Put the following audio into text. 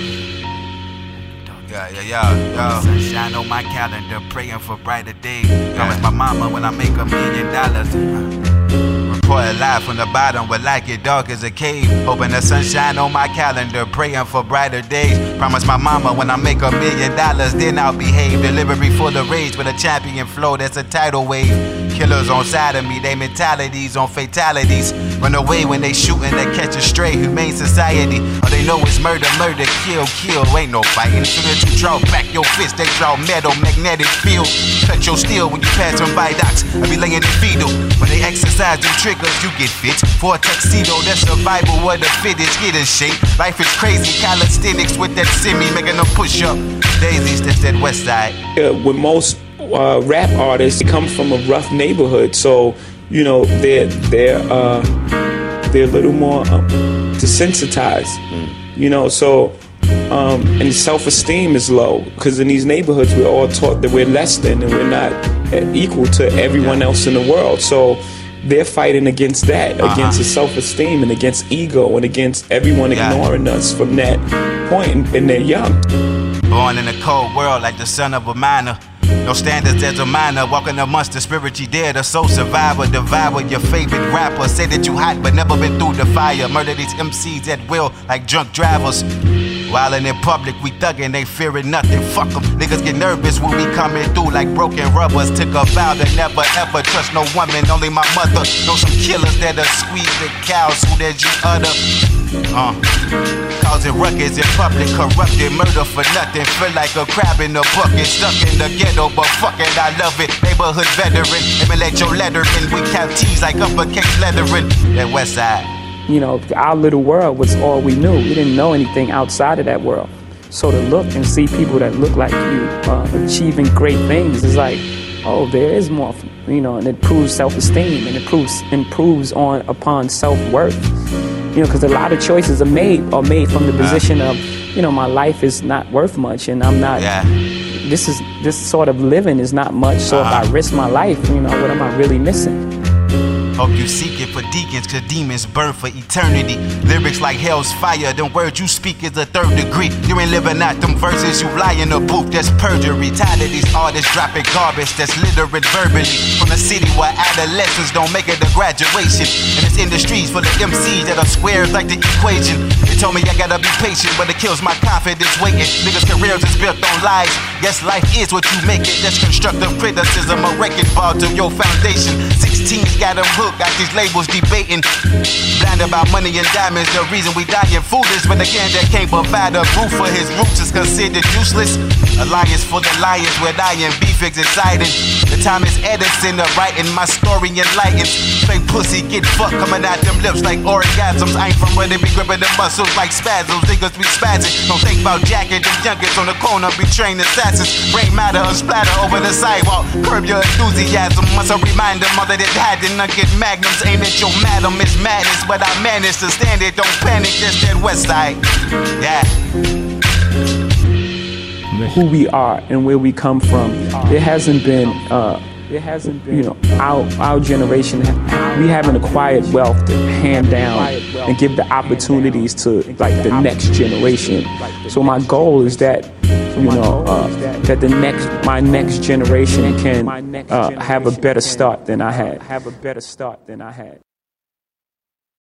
Yeah, yeah, yeah, yo. Sunshine on my calendar, praying for brighter days. With my mama when I make a million dollars. Report live from the bottom, where like it dark as a cave. Hoping the sunshine on my calendar, praying for brighter days. Promise my mama when I make a million dollars, then I'll behave. Delivery full of rage with a champion flow that's a tidal wave. Killers on side of me, they mentalities on fatalities. Run away when they shootin', they catch a stray. Humane society, all they know is murder, murder, kill, kill. Ain't no fighting. Soon as you draw back your fist, they draw metal, magnetic field. Cut your steel when you pass them by. viaducts. I be laying in fetal when they exercise them triggers. You get fit for a tuxedo. That's survival where the fittest get in shape. Life is crazy, calisthenics with that semi, making them push up. Daisies, that's that west side. Yeah, with most uh, rap artists, come from a rough neighborhood, so you know they're they're uh, they're a little more um, desensitized. You know, so um, and self-esteem is low because in these neighborhoods we're all taught that we're less than and we're not equal to everyone else in the world. So they're fighting against that, Uh-huh. against the self-esteem and against ego and against everyone Yeah. ignoring us from that point, and, and they're young. Born in a cold world like the son of a miner. No standards as a minor, walking amongst the spiritually dead, a soul survivor, devour your favorite rapper. Say that you hot but never been through the fire. Murder these MCs at will like drunk drivers. Wildin' in public, we thuggin', they fearing nothing. Fuck Fuck 'em. Niggas get nervous when we coming through like broken rubbers. Took a vow to never ever trust no woman, only my mother. Know some killers that'll squeeze the cows who that you utter. Uh, causing ruckus in public, corrupted, murder for nothing. Feel like a crab in a bucket, stuck in the ghetto, but fuck it, I love it. Neighborhood veteran, your lettering. We count T's like uppercase lettering. That west side. you know, our little world was all we knew. We didn't know anything outside of that world. So to look and see people that look like you uh, achieving great things is like, oh, there is more, you know, and it proves self-esteem and it proves improves on upon self-worth. You know, because a lot of choices are made are made from the position of, you know, my life is not worth much and I'm not. Yeah. This is this sort of living is not much. So if I uh-huh. risk my life, you know, what am I really missing? Hope you seek it for deacons, cause demons burn for eternity. Lyrics like hell's fire, them words you speak is a third degree. You ain't living out them verses, you lie in a booth, that's perjury. Tired of these artists dropping garbage that's littering verbally. From a city where adolescents don't make it to graduation. And it's industries full of MCs that are squares like the equation. Told me I gotta be patient, but it kills my confidence waiting. Niggas' careers is built on lies. Yes, life is what you make it. That's constructive criticism, a wrecking ball to your foundation. 16's got them hooked, got these labels debating. Blind about money and diamonds, the reason we dying foolish. When again, that can't provide a roof for his roots is considered useless. Alliance for the lions, I am beef is exciting. The time is Edison, the writing, my story enlightens. Fake pussy get fucked coming out them lips like orgasms. I ain't from where they be gripping the muscles like spasms. Niggas be spazzing. Don't think about jacking them youngins on the corner, be trained assassins. Brain matter and splatter over the sidewalk. Curb your enthusiasm. Must a reminder, mother that had to not get magnums. Aim at your madam, it's madness. But I managed to stand it, don't panic, that's that west side. Yeah. who we are and where we come from. There hasn't been, uh, there hasn't been, you know, our our generation. We haven't acquired wealth to hand down and give the opportunities to like the next generation. So my goal is that, you know, uh, that the next my next generation can uh, have a better start than I had. Have a better start than I had.